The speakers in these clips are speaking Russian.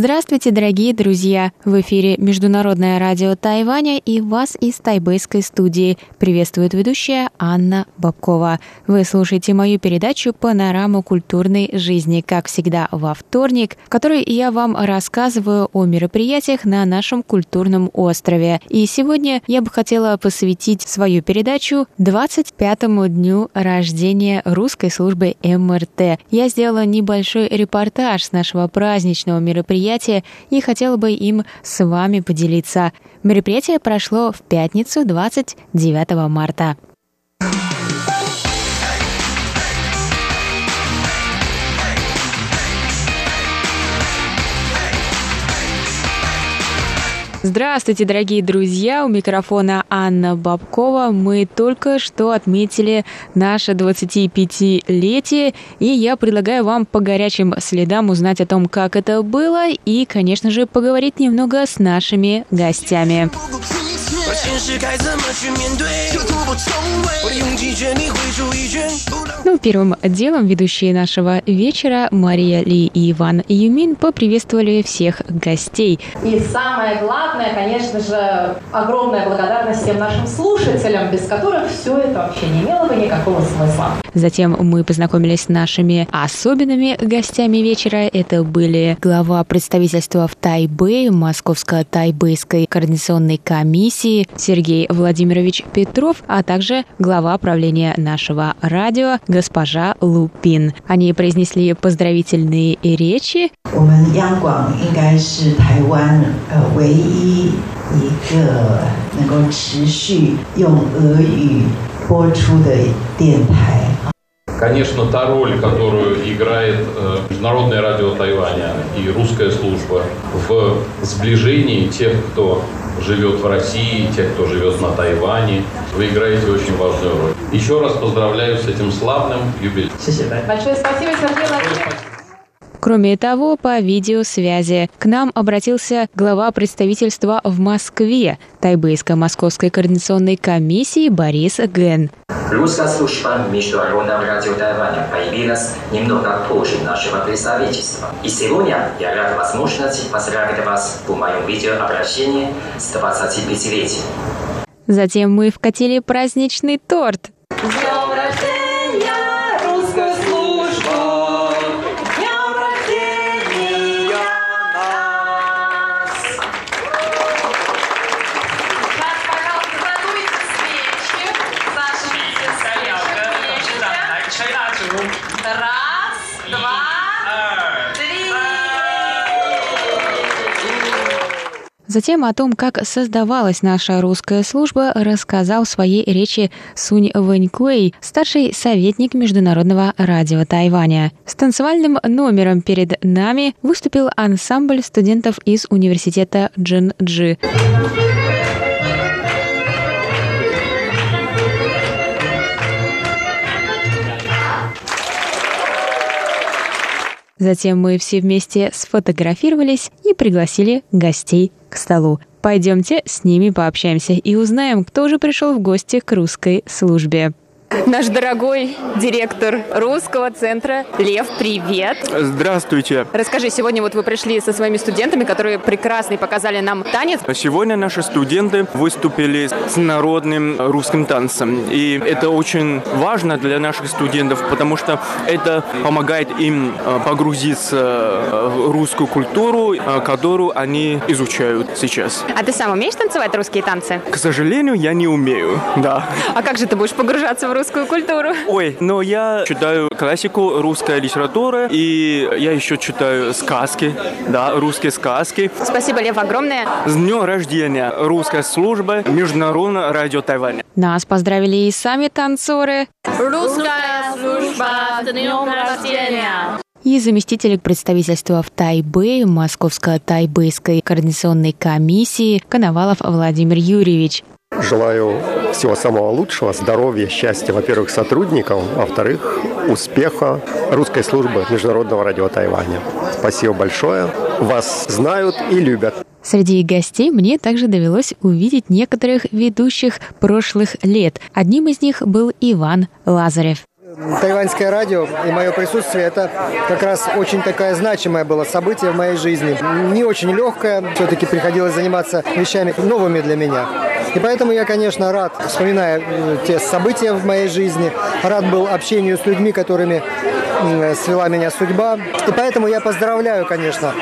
Здравствуйте, дорогие друзья! В эфире Международное радио Тайваня и вас из тайбэйской студии. Приветствует ведущая Анна Бабкова. Вы слушаете мою передачу «Панорама культурной жизни», как всегда, во вторник, в которой я вам рассказываю о мероприятиях на нашем культурном острове. И сегодня я бы хотела посвятить свою передачу 25-му дню рождения русской службы МРТ. Я сделала небольшой репортаж с нашего праздничного мероприятия мероприятие и хотела бы им с вами поделиться. Мероприятие прошло в пятницу 29 марта. Здравствуйте, дорогие друзья! У микрофона Анна Бабкова. Мы только что отметили наше 25-летие, и я предлагаю вам по горячим следам узнать о том, как это было, и, конечно же, поговорить немного с нашими гостями. Ну, первым делом ведущие нашего вечера Мария Ли и Иван Юмин поприветствовали всех гостей. И самое главное, конечно же, огромная благодарность всем нашим слушателям, без которых все это вообще не имело бы никакого смысла. Затем мы познакомились с нашими особенными гостями вечера. Это были глава представительства в Тайбэе Московско-Тайбэйской координационной комиссии Сергей Владимирович Петров, а также глава правления нашего радио госпожа Лупин. Они произнесли поздравительные речи. 我们央广应该是台湾呃唯一一个能够持续用俄语播出的电台。Конечно, та роль, которую играет э, Международное радио Тайваня и русская служба в сближении тех, кто живет в России, тех, кто живет на Тайване, вы играете очень важную роль. Еще раз поздравляю с этим славным юбилеем. Большое спасибо, Сергей Владимирович. Кроме того, по видеосвязи к нам обратился глава представительства в Москве Тайбэйско-Московской координационной комиссии Борис Ген. Русская служба Международного радио Тайваня появилась немного позже нашего представительства. И сегодня я рад возможности поздравить вас в моем видеообращении с 25-летием. Затем мы вкатили праздничный торт. С два, три. Затем о том, как создавалась наша русская служба, рассказал в своей речи Сунь Вэнькуэй, старший советник Международного радио Тайваня. С танцевальным номером перед нами выступил ансамбль студентов из университета Джин-Джи. Затем мы все вместе сфотографировались и пригласили гостей к столу. Пойдемте с ними пообщаемся и узнаем, кто же пришел в гости к русской службе. Наш дорогой директор русского центра Лев, привет! Здравствуйте. Расскажи, сегодня вот вы пришли со своими студентами, которые прекрасно показали нам танец. Сегодня наши студенты выступили с народным русским танцем. И это очень важно для наших студентов, потому что это помогает им э, погрузиться э, в русскую культуру, которую они изучают сейчас. А ты сам умеешь танцевать русские танцы? К сожалению, я не умею, да. А как же ты будешь погружаться в русскую культуру? Ой, но я читаю классику, русская литература, и я еще читаю сказки, да, русские сказки. Спасибо, Лев, огромное. С днем рождения русская служба Международного радио Тайваня. Нас поздравили и сами танцоры. Русская служба с днем рождения! и заместитель представительства в Тайбэе Московско-Тайбэйской координационной комиссии Коновалов Владимир Юрьевич. Желаю всего самого лучшего, здоровья, счастья, во-первых, сотрудникам, а во-вторых, успеха русской службы Международного радио Тайваня. Спасибо большое. Вас знают и любят. Среди гостей мне также довелось увидеть некоторых ведущих прошлых лет. Одним из них был Иван Лазарев. Тайваньское радио и мое присутствие – это как раз очень такое значимое было событие в моей жизни. Не очень легкое, все-таки приходилось заниматься вещами новыми для меня. И поэтому я, конечно, рад, вспоминая э, те события в моей жизни, рад был общению с людьми, которыми свела меня судьба. И поэтому я поздравляю, конечно,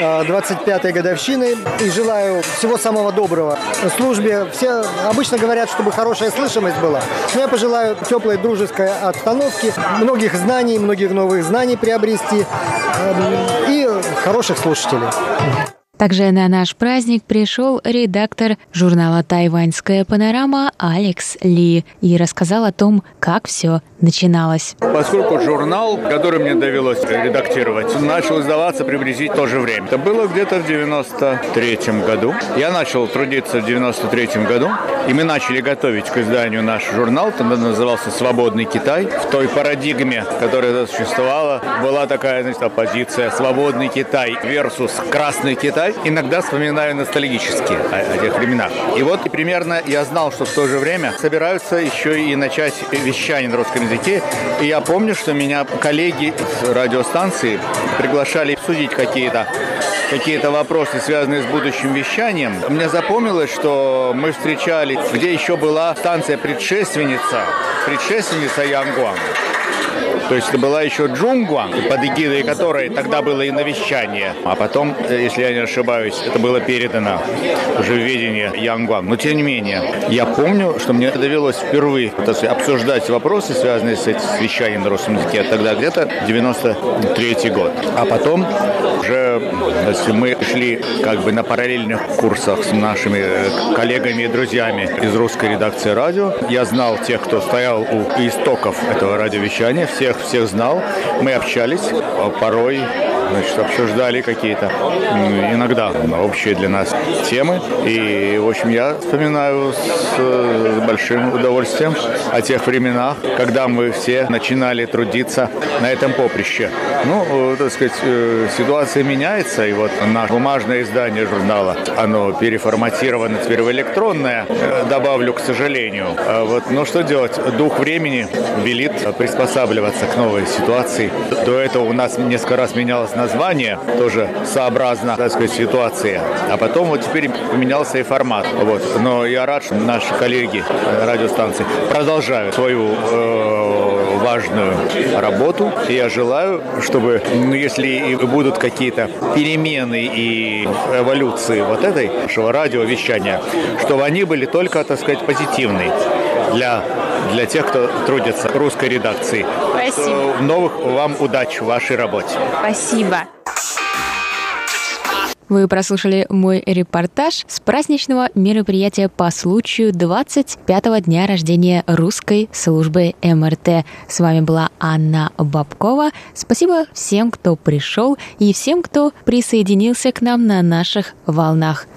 25-й э, годовщины и желаю всего самого доброго в службе. Все обычно говорят, чтобы хорошая слышимость была. Но я пожелаю теплой дружеской обстановки, многих знаний, многих новых знаний приобрести эм, и хороших слушателей. Также на наш праздник пришел редактор журнала «Тайваньская панорама» Алекс Ли и рассказал о том, как все начиналось. Поскольку журнал, который мне довелось редактировать, начал издаваться приблизительно в то же время. Это было где-то в 93 году. Я начал трудиться в 93 году, и мы начали готовить к изданию наш журнал. Тогда назывался «Свободный Китай». В той парадигме, которая существовала, была такая значит, оппозиция «Свободный Китай versus Красный Китай». Иногда вспоминаю ностальгически о, о тех временах. И вот примерно я знал, что в то же время собираются еще и начать вещание на русском языке языке. И я помню, что меня коллеги с радиостанции приглашали обсудить какие-то какие-то вопросы, связанные с будущим вещанием. Мне запомнилось, что мы встречались, где еще была станция предшественница, предшественница Янгуан. То есть это была еще Джунгуан, под эгидой которой тогда было иновещание. А потом, э, если я не ошибаюсь, это было передано уже в ведение Янгуан. Но тем не менее, я помню, что мне довелось впервые сказать, обсуждать вопросы, связанные с этим вещанием на русском языке. Тогда где-то 93 год. А потом уже если мы шли как бы на параллельных курсах с нашими э, коллегами и друзьями из русской редакции радио. Я знал тех, кто стоял у истоков этого радиовещания, всех всех, всех знал. Мы общались, а порой значит, обсуждали какие-то иногда общие для нас темы. И, в общем, я вспоминаю с, с большим удовольствием о тех временах, когда мы все начинали трудиться на этом поприще. Ну, так сказать, э, ситуация меняется, и вот наше бумажное издание журнала, оно переформатировано теперь в электронное, э, добавлю, к сожалению. А вот, но что делать? Дух времени велит приспосабливаться к новой ситуации. До этого у нас несколько раз менялось название, тоже сообразно, так сказать, ситуации. А потом вот теперь поменялся и формат. Вот. Но я рад, что наши коллеги радиостанции продолжают свою э, важную работу. И я желаю, чтобы, ну, если и будут какие-то перемены и эволюции вот этой нашего радиовещания, чтобы они были только, так сказать, позитивные для, для тех, кто трудится в русской редакции. Спасибо. Новых вам удач в вашей работе. Спасибо. Вы прослушали мой репортаж с праздничного мероприятия по случаю 25-го дня рождения русской службы МРТ. С вами была Анна Бабкова. Спасибо всем, кто пришел и всем, кто присоединился к нам на наших волнах.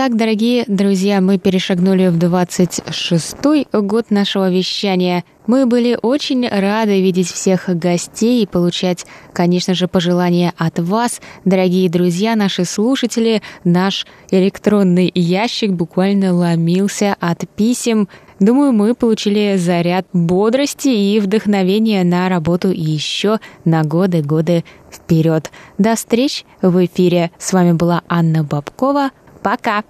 Вот так, дорогие друзья, мы перешагнули в 26-й год нашего вещания. Мы были очень рады видеть всех гостей и получать, конечно же, пожелания от вас, дорогие друзья, наши слушатели. Наш электронный ящик буквально ломился от писем. Думаю, мы получили заряд бодрости и вдохновения на работу еще на годы-годы вперед. До встреч в эфире. С вами была Анна Бабкова. Пока!